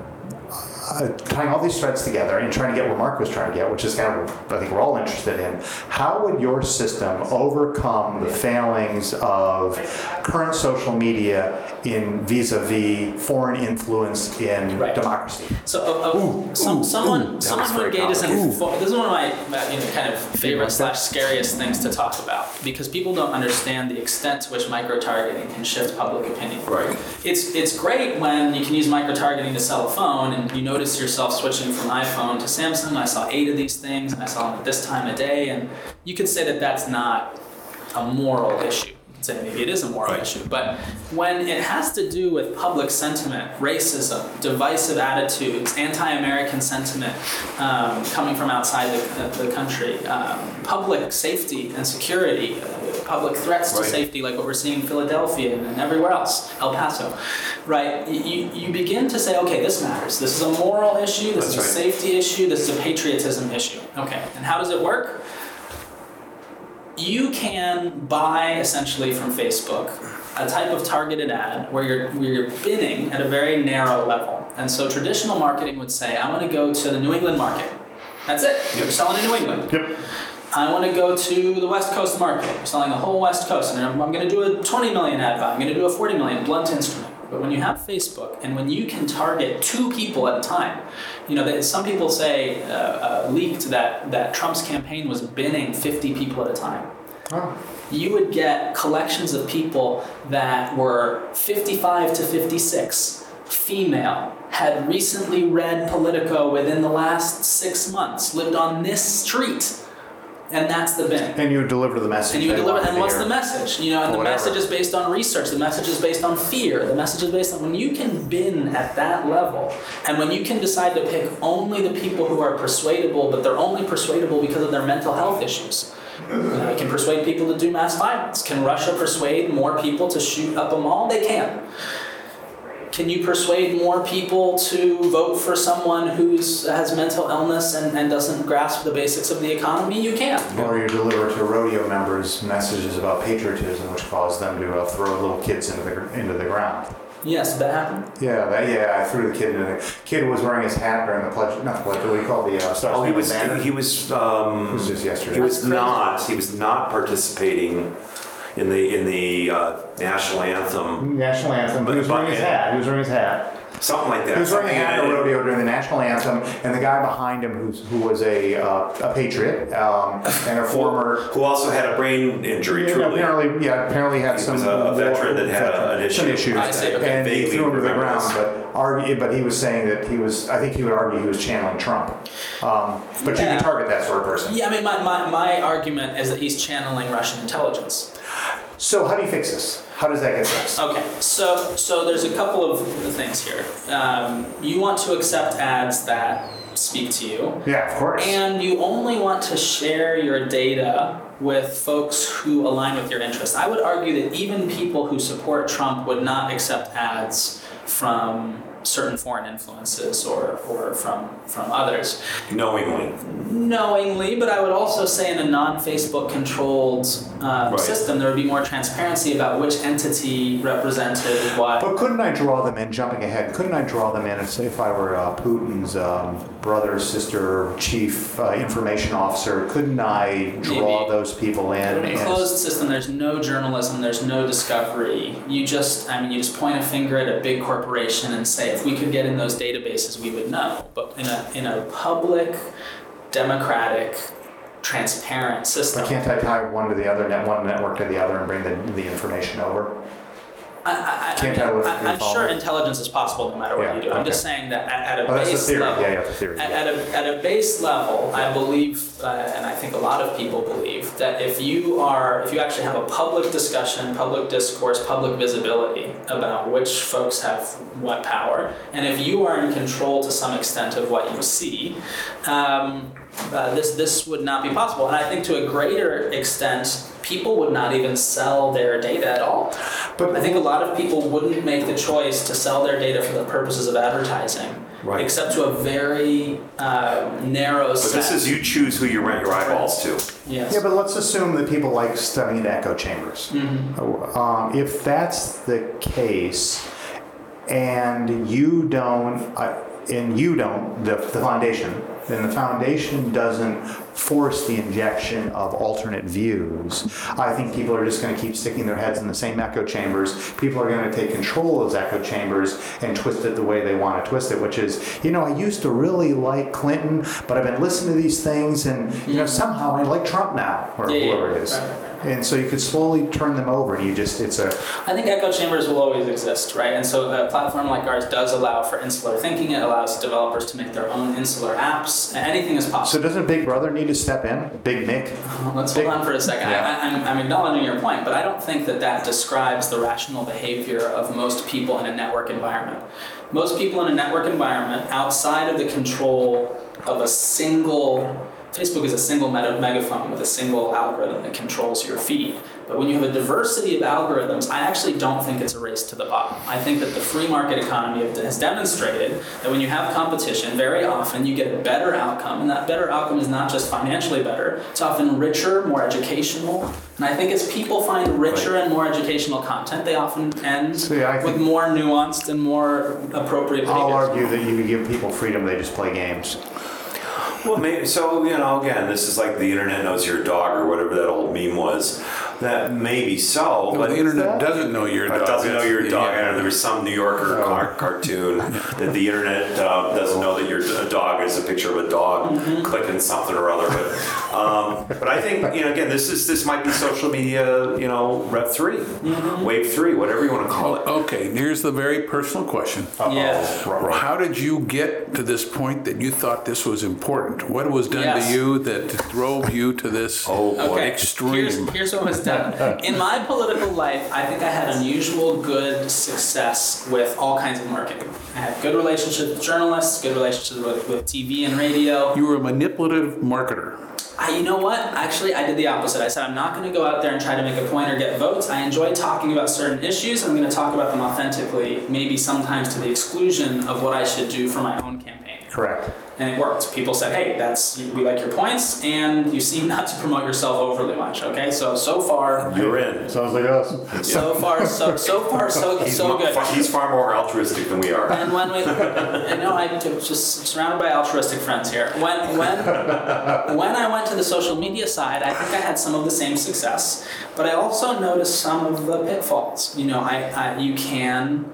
uh, tying all these threads together and trying to get what Mark was trying to get, which is kind of, I think we're all interested in, how would your system overcome the failings of current social media in vis-a-vis foreign influence in Right. democracy? So uh, uh, some, someone someone who very engaged us in fo- this is one of my uh, you know kind of favorite slash scariest things to talk about because people don't understand the extent to which micro targeting can shift public opinion. Right. It's it's great when you can use micro targeting to sell a phone and you notice yourself switching from iPhone to Samsung. I saw eight of these things and I saw them at this time of day, and you could say that that's not a moral issue. You could say maybe it is a moral Right. issue, but when it has to do with public sentiment, racism, divisive attitudes, anti-American sentiment um, coming from outside the, the country, um, public safety and security, uh, public threats to Right. safety, like what we're seeing in Philadelphia and everywhere else, El Paso, right? You, you begin to say, okay, this matters. This is a moral issue. This That's is a right. safety issue. This is a patriotism issue. Okay, and how does it work? you can buy essentially from Facebook a type of targeted ad where you're, where you're bidding at a very narrow level. And so traditional marketing would say, I want to go to the New England market. That's it. You're selling in New England. Yep. I want to go to the West Coast market. You're selling the whole West Coast. And I'm, I'm going to do a 20 million ad buy. I'm going to do a 40 million blunt instrument. But when you have Facebook and when you can target two people at a time, you know, that some people say uh, uh, leaked that, that Trump's campaign was binning 50 people at a time Oh, you would get collections of people that were 55 to 56 female had recently read Politico within the last six months, lived on this street, and that's the bin. And you deliver the message. And you deliver, and what's the message? You know, and the whatever. message is based on research. The message is based on fear. The message is based on when you can bin at that level, and when you can decide to pick only the people who are persuadable, but they're only persuadable because of their mental health issues. You know, it can persuade people to do mass violence. Can Russia persuade more people to shoot up a mall? They can. Can you persuade more people to vote for someone who has mental illness and, and doesn't grasp the basics of the economy? You can. Or you deliver to rodeo members messages about patriotism, which cause them to uh, throw little kids into the into the ground. Yes, that happened. Yeah, that, yeah. I threw the kid into the kid was wearing his hat during the pledge. Not the pledge. What do you call the uh, Star Oh, he was, Banner? he was, It um, was just yesterday. he was not, he was not participating in the, in the uh, national anthem, national anthem. He was wearing his hat. He was wearing his hat. something like that. He was wearing a Something hat at a in- rodeo during the national anthem, and the guy behind him, who's, who was a, uh, a patriot um, and a former. Who also had a brain injury, Yeah, truly. apparently, yeah, apparently had He some. was a- a veteran that had a- an Some issue. issues, I see, okay. and he Vaguely threw him to the remember ground. this. But argue, but he was saying that he was. I think he would argue he was channeling Trump. Um, but you Yeah. can target that sort of person. Yeah, I mean, my, my, my argument is that he's channeling Russian intelligence. So how do you fix this? How does that get fixed? Okay, so so there's a couple of things here. Um, you want to accept ads that speak to you, Yeah, of course. and you only want to share your data with folks who align with your interests. I would argue that even people who support Trump would not accept ads from certain foreign influences or, or from from others. Knowingly. knowingly, but I would also say in a non-Facebook controlled um, Right. system, there would be more transparency about which entity represented what. But couldn't I draw them in, jumping ahead, couldn't I draw them in and say if I were uh, Putin's um, brother, sister, chief uh, information officer, couldn't I draw Maybe. those people in? In a closed system, there's no journalism, there's no discovery. You just, I mean, you just point a finger at a big corporation and say, if we could get in those databases, we would know. But in a in a public, democratic, transparent system, But can't I tie one to the other, net one network to the other and bring the, the information over? I, I, I, Can't I I mean, live I, I'm sure intelligence is possible no matter what Yeah, you do. I'm just okay. saying that at, at a Oh, that's the base theory. level, Yeah, yeah, the theory. At, at, a, at a base level, I believe, uh, and I think a lot of people believe, that if you are, if you actually have a public discussion, public discourse, public visibility about which folks have what power, and if you are in control to some extent of what you see, um, uh, this this would not be possible. And I think to a greater extent, people would not even sell their data at all. But I think a lot of people wouldn't make the choice to sell their data for the purposes of advertising, Right. except to a very uh, narrow But set. this is you choose who you rent your eyeballs to. yes. Yeah, but let's assume that people like studying in echo chambers. Mhm. Um, if that's the case, and you don't, uh, and you don't, the, the foundation, then the foundation doesn't force the injection of alternate views. I think people are just going to keep sticking their heads in the same echo chambers. People are going to take control of those echo chambers and twist it the way they want to twist it, which is, you know, I used to really like Clinton, but I've been listening to these things, and you know, mm-hmm. somehow I like Trump now, or Yeah, yeah, whoever it is. And so you could slowly turn them over, and you just, it's a, I think echo chambers will always exist, right? And so a platform like ours does allow for insular thinking. It allows developers to make their own insular apps. Anything is possible. so doesn't Big Brother need to step in? Big Nick? Uh-huh, let's hold on for a second. Yeah. I, I'm, I'm acknowledging your point, but I don't think that that describes the rational behavior of most people in a network environment. Most people in a network environment, outside of the control of a single, Facebook is a single meta- megaphone with a single algorithm that controls your feed. But when you have a diversity of algorithms, I actually don't think it's a race to the bottom. I think that the free market economy has demonstrated that when you have competition, very often you get a better outcome, and that better outcome is not just financially better, it's often richer, more educational. And I think as people find richer and more educational content, they often end See, with more nuanced and more appropriate I'll behaviors. argue that you could give people freedom, they just play games. Well, maybe, so, you know, again, this is like the internet knows your dog or whatever that old meme was. That may be so, Well, but the internet doesn't know you're a dog. It doesn't know That's- you're a dog. I yeah. know there was some New Yorker Oh. car- cartoon that the internet uh, doesn't know that you're dog is a picture of a dog Mm-hmm. clicking something or other. But um, but I think you know again this is this might be social media you know rev 3 Mm-hmm. wave three, whatever you want to call it. Okay, here's the very personal question. Yeah. How did you get to this point that you thought this was important? What was done Yes. to you that drove you to this Oh, boy. Okay, extreme? Here's, here's what was In my political life, I think I had unusual good success with all kinds of marketing. I had good relationships with journalists, good relationships with, with TV and radio. You were a manipulative marketer. I, you know what? Actually, I did the opposite. I said I'm not going to go out there and try to make a point or get votes. I enjoy talking about certain issues. I'm going to talk about them authentically, maybe sometimes to the exclusion of what I should do for my own campaign. Correct. And it worked. People said, "Hey, that's we like your points, and you seem not to promote yourself overly much." Okay, so so far, You're in. Sounds like us. so far, so so far, so He's, so mu- good. he's far more altruistic than we are. And when we, and no, I'm just surrounded by altruistic friends here. When when when I went to the social media side, I think I had some of the same success, but I also noticed some of the pitfalls. You know, I, I you can.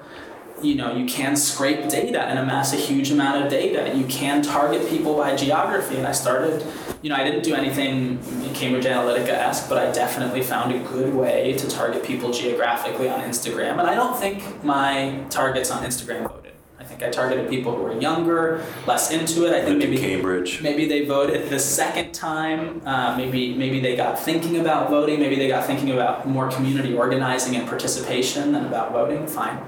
You know, you can scrape data and amass a huge amount of data. You can target people by geography. And I started, you know, I didn't do anything Cambridge Analytica esque, but I definitely found a good way to target people geographically on Instagram. And I don't think my targets on Instagram voted. I think I targeted people who were younger, less into it. I think maybe Cambridge. maybe they voted the second time. Uh, maybe maybe they got thinking about voting. Maybe they got thinking about more community organizing and participation than about voting. Fine.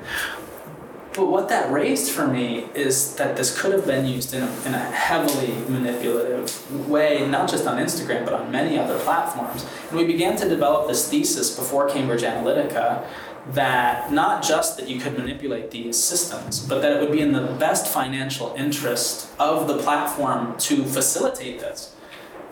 But what that raised for me is that this could have been used in a, in a heavily manipulative way, not just on Instagram, but on many other platforms. And we began to develop this thesis before Cambridge Analytica that not just that you could manipulate these systems, but that it would be in the best financial interest of the platform to facilitate this.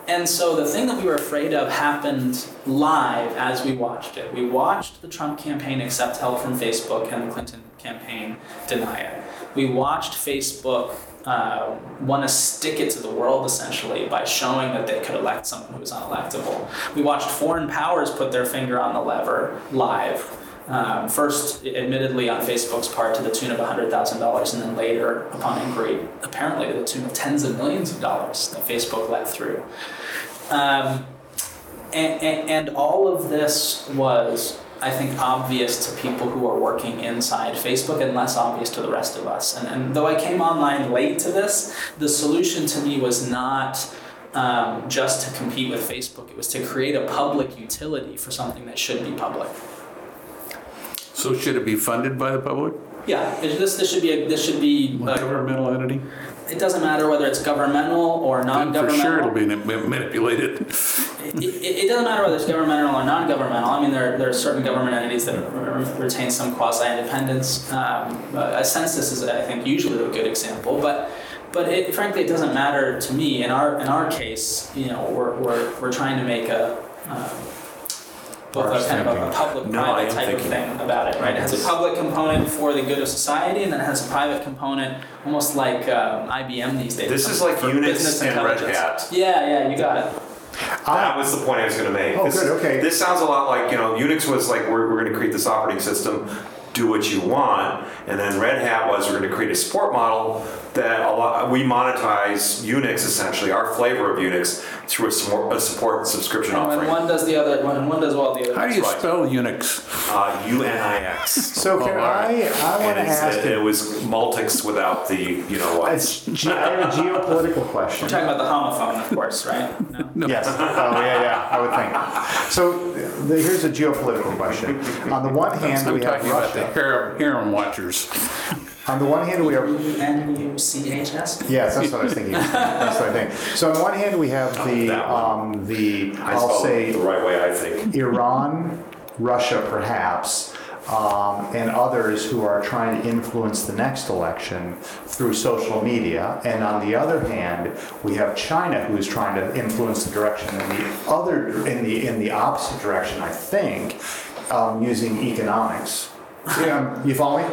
And so the thing that we were afraid of happened live as we watched it. We watched the Trump campaign accept help from Facebook and Clinton campaign deny it. We watched Facebook uh, want to stick it to the world essentially by showing that they could elect someone who was unelectable. We watched foreign powers put their finger on the lever live. Um, first, admittedly, on Facebook's part to the tune of $100,000, and then later, upon inquiry, apparently to the tune of tens of millions of dollars that Facebook let through. Um, and, and, and all of this was, I think, obvious to people who are working inside Facebook and less obvious to the rest of us. And, and though I came online late to this, the solution to me was not um, just to compete with Facebook, it was to create a public utility for something that should be public. So should it be funded by the public? Yeah, this, this should be a, this should be. A governmental entity? It doesn't matter whether it's governmental or Then for non-governmental. sure it'll be manipulated. It, it, it doesn't matter whether it's governmental or non-governmental. I mean, there, there are certain government entities that re- retain some quasi-independence. Um, a census is, I think, usually a good example, but but it, frankly, it doesn't matter to me. In our in our case, you know, we're, we're, we're trying to make a um, both a kind of a, a public-private No, I type of thinking- thing about it, right? It has a public component for the good of society, and then it has a private component, almost like um, IBM these days. This is like for Unix and Red. Hat. Yeah, yeah, you got it. That was the point I was going to make. Oh, this, good, okay. This sounds a lot like you know Unix was like we're, we're going to create this operating system, do what you want, and then Red Hat was we're going to create a support model that a lot, we monetize Unix essentially our flavor of Unix through a support, a support subscription And when offering. one does the other, when one does well, the other. How do you right. spell Unix? Uh, UNIX. So can Oh, I, I want to ask, it, it was Multics without the you know what. it's, ge- I have a geopolitical question. We're talking about the homophone, of course, right? No. Yes. Oh, yeah, yeah, I would think. So the, here's a geopolitical question. On the one hand, I'm we have talking about the harem, harem watchers. On the one hand, we have N-U-C-H-S? Yes, that's what I was thinking. That's what I think. So on the one hand, we have the, That one. um, the, I I'll spelled it say, the right way, I think. Iran, Russia perhaps, um, and others who are trying to influence the next election through social media. And on the other hand, we have China who is trying to influence the direction in the other, in the, in the opposite direction, I think, um, using economics. Yeah, you follow me?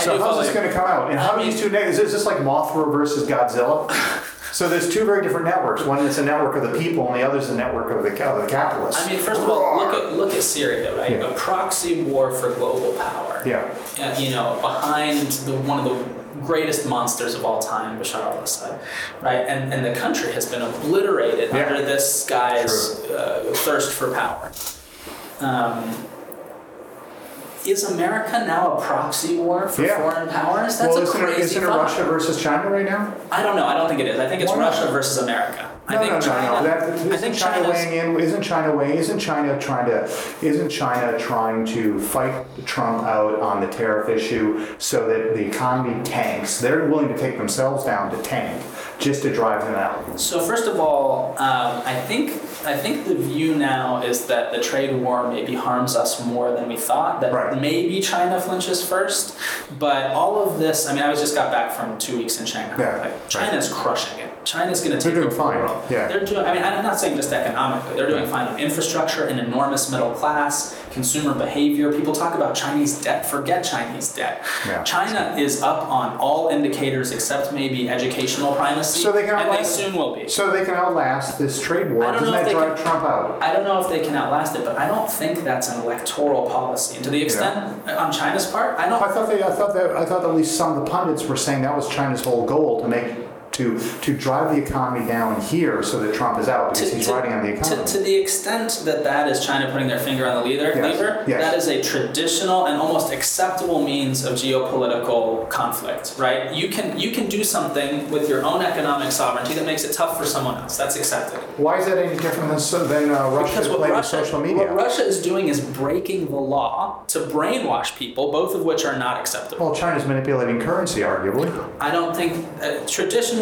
So how's this going to come out? And how do these two, neg- is this like Mothra versus Godzilla? So there's two very different networks. One is a network of the people, and the other is a network of the, of the capitalists. I mean, first of all, look at look at Syria, right? Yeah. A proxy war for global power. yeah. uh, you know, behind the, one of the greatest monsters of all time, Bashar al-Assad, right? And, and the country has been obliterated Yeah. under this guy's uh, thirst for power. Um, is America now a proxy war for Yeah. foreign powers? That's well, a isn't crazy it, isn't it. Russia versus China right now? I don't know. I don't think it is. I think it's Why not? Russia versus America. I No, think no, no, China. no. That, I isn't think China China's- weighing in? Isn't China weighing? Isn't China trying to? Isn't China trying to fight Trump out on the tariff issue so that the economy tanks? They're willing to take themselves down to tank just to drive him out. So first of all, um, I think I think the view now is that the trade war maybe harms us more than we thought. That Right. maybe China flinches first, but all of this. I mean, I was just got back from two weeks in Shanghai. Yeah, Like, China's crushing it. China's going to take doing over fine, the world. yeah. They're doing. I mean, I'm not saying just economically. They're doing fine on infrastructure, an enormous middle class, consumer behavior. People talk about Chinese debt. Forget Chinese debt. Yeah. China is up on all indicators except maybe educational primacy. So they can outlast, and they soon will be. So they can outlast this trade war. I don't Doesn't know if that they drive can- Trump out? I don't know if they can outlast it, but I don't think that's an electoral policy. And to the extent uh, on China's part, I I don't. I thought they. I thought that. I thought at least some of the pundits were saying that was China's whole goal to make to to drive the economy down here so that Trump is out because To, he's to- riding on the economy. to to, the extent that that is China putting their finger on the leader, Yes, lever, yes. that is a traditional and almost acceptable means of geopolitical conflict, right? You can you can do something with your own economic sovereignty that makes it tough for someone else. That's accepted. Why is that any different than than uh, Russia Because what playing Russia, social media? what Russia is doing is breaking the law to brainwash people, both of which are not acceptable. Well, China's manipulating currency, arguably. I don't think uh,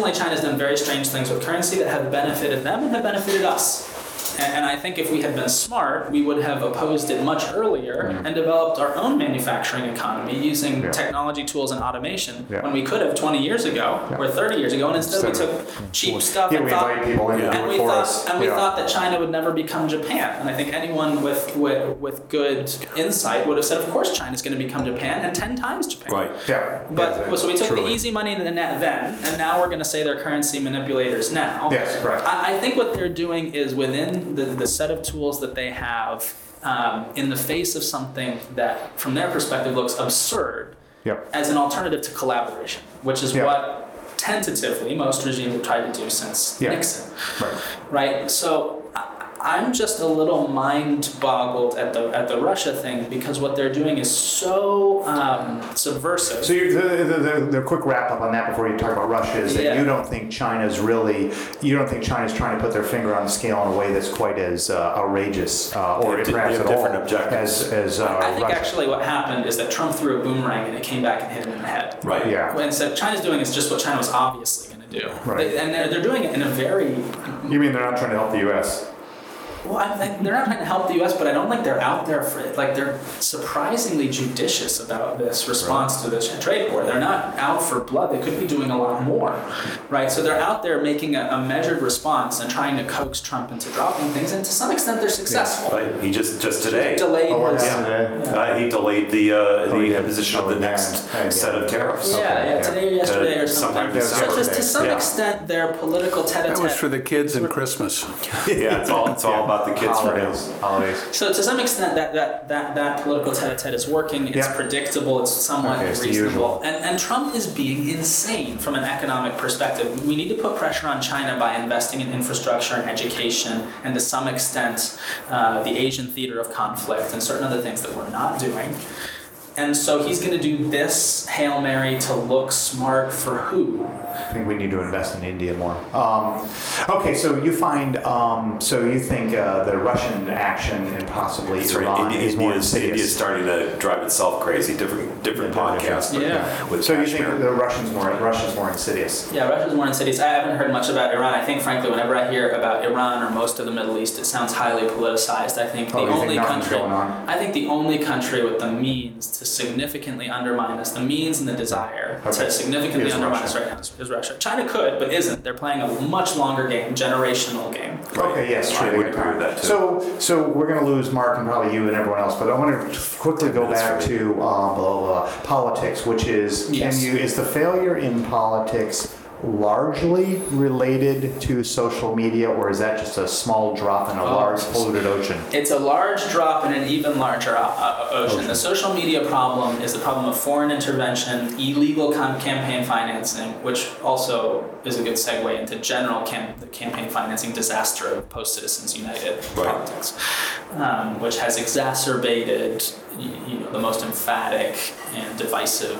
traditionally China's done very strange things with currency that have benefited them and have benefited us. And, and I think if we had been smart, we would have opposed it much earlier and developed our own manufacturing economy using Yeah. technology tools and automation Yeah. when we could have 20 years ago Yeah. or 30 years ago. And instead, we took cheap stuff and we thought, invite people in to and we thought, and we Yeah. thought that China would never become Japan. And I think anyone with, with, with good insight would have said, of course, China's going to become Japan and 10 times Japan. Right. Yeah. But yeah, so we took the easy money then, then, and now we're going to say they're currency manipulators now. Yes, correct. I, I think what they're doing is within the, the set of tools that they have, um, in the face of something that, from their perspective, looks absurd, Yep. as an alternative to collaboration, which is Yeah. what tentatively most regimes have tried to do since Yeah. Nixon Right. right? So I'm just a little mind boggled at the at the Russia thing because what they're doing is so um, subversive. So the, the, the, the quick wrap up on that before you talk about Russia is that Yeah. you don't think China's really, you don't think China's trying to put their finger on the scale in a way that's quite as uh, outrageous uh, or They perhaps they have at all different objectives. as, as uh, I think Russia. actually what happened is that Trump threw a boomerang and it came back and hit him in the head. Right. Yeah. And so China's doing is just what China was obviously going to do. Right. They- and they're, they're doing it in a very You mean they're not trying to help the U.S.? Well, I think they're not trying to help the U.S., but I don't think they're out there for it. Like they're surprisingly judicious about this response to this trade war. They're not out for blood. They could be doing a lot more, right? So they're out there making a, a measured response and trying to coax Trump into dropping things, and to some extent they're successful. Right. He just just today. Delayed Oh, what his- happened today? Uh, he delayed the uh, Oh, the yeah. imposition of Oh, the next Yeah. set of tariffs. Yeah, Okay, yeah, yeah. today or yesterday or something. sometime this So just to some Yeah. extent, their political tete-a-tete. That was for the kids and Christmas. Yeah, it's all it's all about the kids for him. Holidays. Holidays. So to some extent, that that that, that political tete-a-tete is working. It's Yeah. predictable. It's somewhat Okay, it's reasonable. And and Trump is being insane from an economic perspective. We need to put pressure on China by investing in infrastructure and education, and to some extent, uh, the Asian theater of conflict and certain other things that we're not doing. And so he's going to do this hail mary to look smart for who? I think we need to invest in India more. Um, okay, so you find, um, so you think uh, the Russian action and possibly That's Iran right. is more India's, India's insidious. starting to drive itself crazy. Different different Yeah, podcasts. Yeah. With So you think the Russians more, Russia's more insidious? Yeah, Russia's more insidious. I haven't heard much about Iran. I think, frankly, whenever I hear about Iran or most of the Middle East, it sounds highly politicized. I think the Oh, you think only nothing's country, going on? I think the only country with the means to significantly undermine us, the means and the desire Okay. to significantly Is undermine Russia. us right now is, is Russia. China could, but isn't. They're playing a much longer game, generational game. Okay, yes, true. they would got agree with that, too. So, so we're going to lose Mark and probably you and everyone else, but I want to quickly go minutes back for to uh, blah, blah, blah, politics, which is Yes. can you is the failure in politics largely related to social media, or is that just a small drop in a oh. large polluted ocean? It's a large drop in an even larger uh, uh, o- o- ocean. The social media problem is the problem of foreign intervention, illegal com- campaign financing, which also is a good segue into general cam- the campaign financing disaster of post Citizens United Right. politics, um, which has exacerbated you know, the most emphatic and divisive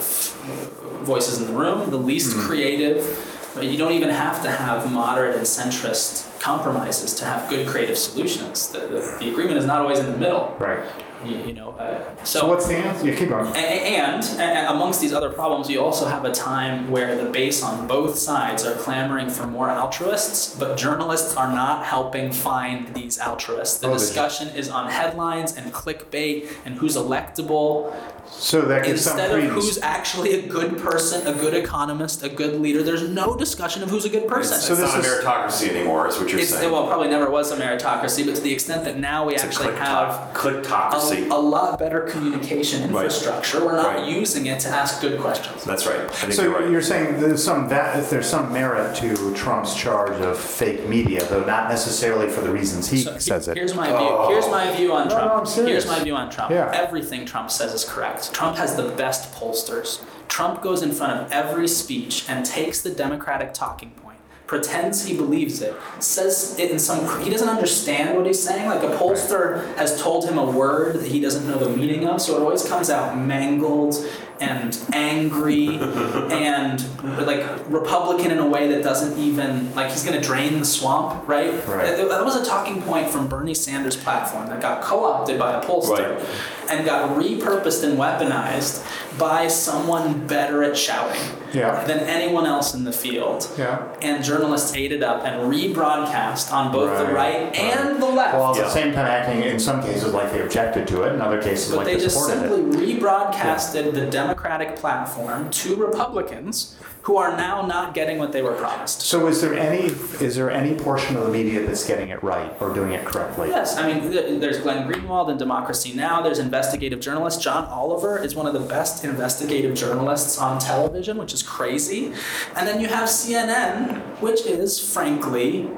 voices in the room, the least hmm. creative. But you don't even have to have moderate and centrist compromises to have good creative solutions. The, the, the agreement is not always in the middle. Right. You, you know, uh, So what's the answer? You keep going. a- a- And, and amongst these other problems, you also have a time where the base on both sides are clamoring for more altruists, but journalists are not helping find these altruists. The Oh, the- discussion is on headlines and clickbait and who's electable So that gives some instead of credence. who's actually a good person, a good economist, a good leader. There's no discussion of who's a good person. So It's this not a meritocracy anymore, is what you're it's, saying. well, it probably never was a meritocracy, but to the extent that now we It's a actually click have clickocracy. a, a lot better communication Right. infrastructure. We're not Right. using it to ask good questions. That's right. I think So you're right. you're saying there's some va- there's some merit to Trump's charge of fake media, though not necessarily for the reasons he So says he- it. Here's my view. Here's my oh. view on No, Trump. no, I'm serious. Here's my view on Trump. Yeah. Everything Trump says is correct. Trump has the best pollsters. Trump goes in front of every speech and takes the Democratic talking point, pretends he believes it, says it in some. He doesn't understand what he's saying. Like a pollster has told him a word that he doesn't know the meaning of, so it always comes out mangled and angry and like Republican in a way that doesn't even like he's going to drain the swamp, right? Right. That, that was a talking point from Bernie Sanders' platform that got co-opted by a pollster Right. And got repurposed and weaponized by someone better at shouting Yeah. than anyone else in the field. Yeah. And journalists ate it up and rebroadcast on both the Right, right right. and the left. While at Yeah. the same time acting in some cases like they objected to it, in other cases But like they they just supported simply it. rebroadcasted the Democratic platform to Republicans who are now not getting what they were promised. So is there any is there any portion of the media that's getting it right or doing it correctly? Yes, I mean, there's Glenn Greenwald in Democracy Now!, there's investigative journalists. John Oliver is one of the best investigative journalists on television, which is crazy. And then you have CNN, which is, frankly,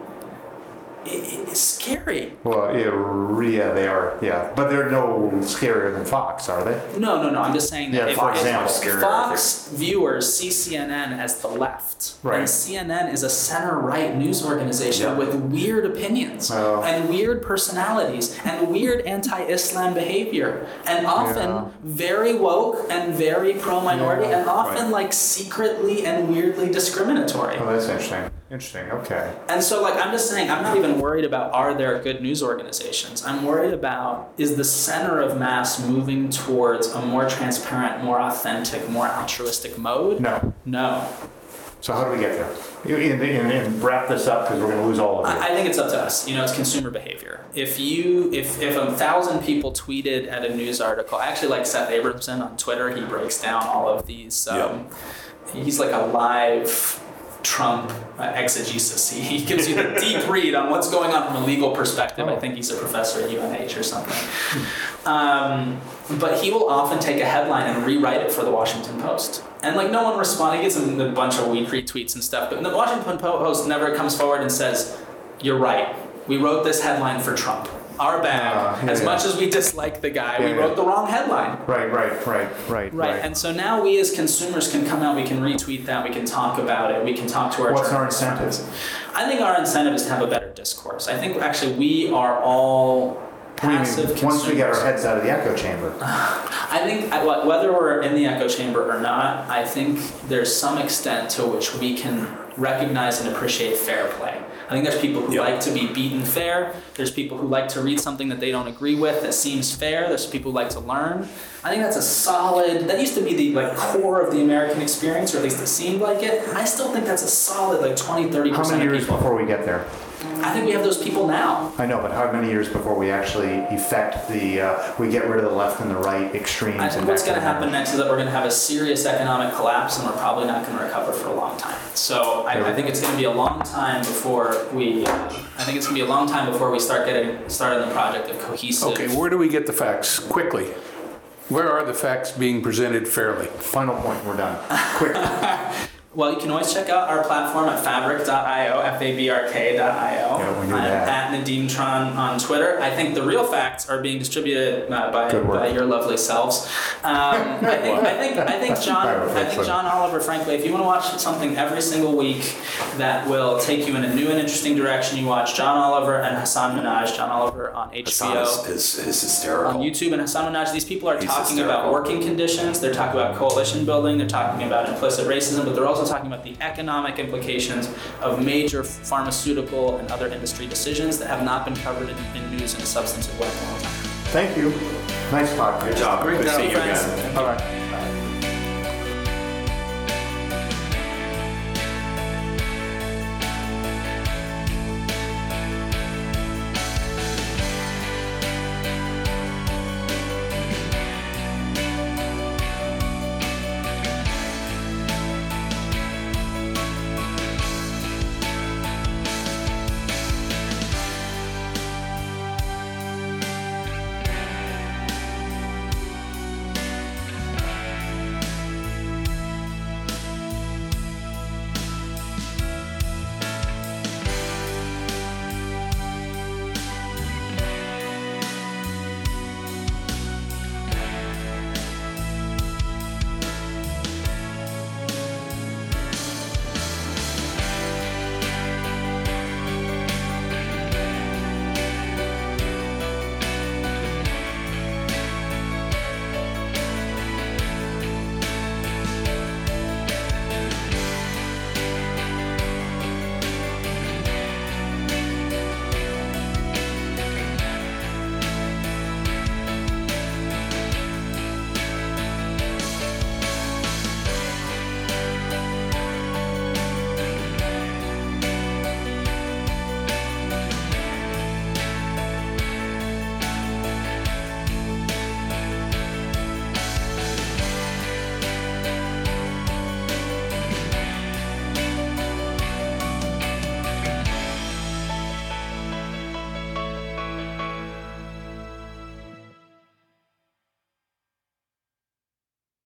i- i- scary. Well, yeah, yeah, they are. Yeah, but they're no scarier than Fox, are they? No, no, no. I'm just saying that Yeah, if, for if Fox viewers see CNN as the left, Right. and CNN is a center-right news organization Yeah. with weird opinions Oh. and weird personalities and weird anti-Islam behavior, and often Yeah. very woke and very pro-minority, and often like secretly and weirdly discriminatory. Oh, that's interesting. Interesting. Okay. And so, like, I'm just saying, I'm not even worried about are there good news organizations. I'm worried about is the center of mass moving towards a more transparent, more authentic, more altruistic mode? No. No. So how do we get there? You- And, and, and wrap this up because we're going to lose all of you. I, think it's up to us. You know, it's consumer behavior. If you, if if a thousand people tweeted at a news article, I actually like Seth Abramson on Twitter. He breaks down all of these. Um, He's like a live Trump uh, exegesis. He, he gives you the deep read on what's going on from a legal perspective. I think he's a professor at UNH or something. Um, but he will often take a headline and rewrite it for the Washington Post. And like no one responds. He gets a, a bunch of weak retweets and stuff. But the Washington Post never comes forward and says, "You're right. We wrote this headline for Trump. Our bag. Ah, yeah, as yeah. much as we dislike the guy, Yeah, we yeah. wrote the wrong headline." right, right, right, right, Right. And so now we as consumers can come out, we can retweet that, we can talk about it, we can talk to our What's our journalists. incentive? I think our incentive is to have a better discourse. I think actually we are all mean, passive consumers. once we get our heads out of the echo chamber. I think whether we're in the echo chamber or not, I think there's some extent to which we can recognize and appreciate fair play. I think there's people who like to be beaten fair. There's people who like to read something that they don't agree with that seems fair. There's people who like to learn. I think that's a solid. That used to be the like core of the American experience, or at least it seemed like it. I still think that's a solid like 20, 30 How many of years people. before we get there? I think we have those people now. I know, but how many years before we actually effect the, uh, we get rid of the left and the right extremes? I think and what's going to happen next is that we're going to have a serious economic collapse, and we're probably not going to recover for a long time. So I, I think it's going to be a long time before we. Uh, I think it's going to be a long time before we start getting started on the project of cohesive. Okay, where do we get the facts? Quickly. Where are the facts being presented fairly? Final point, we're done. Quick. Well, you can always check out our platform at fabrk.io, F-A-B-R-K.io. Yeah, we knew I'm that. At Nadeem Tron on Twitter. I think the real facts are being distributed uh, by, by your lovely selves. Um, I think I think I think John I think John Oliver. Frankly, if you want to watch something every single week that will take you in a new and interesting direction, you watch John Oliver and Hasan Minhaj. John Oliver on HBO Hasan is, is, is hysterical. on YouTube and Hasan Minhaj, these people are He's talking hysterical. about working conditions, they're talking about coalition building, they're talking about implicit racism, but they're also talking about the economic implications of major pharmaceutical and other industry decisions that have not been covered in, in news in a substantive way in a long time. Thank you. Nice talk. Good job. Good to see you friends. again. All right.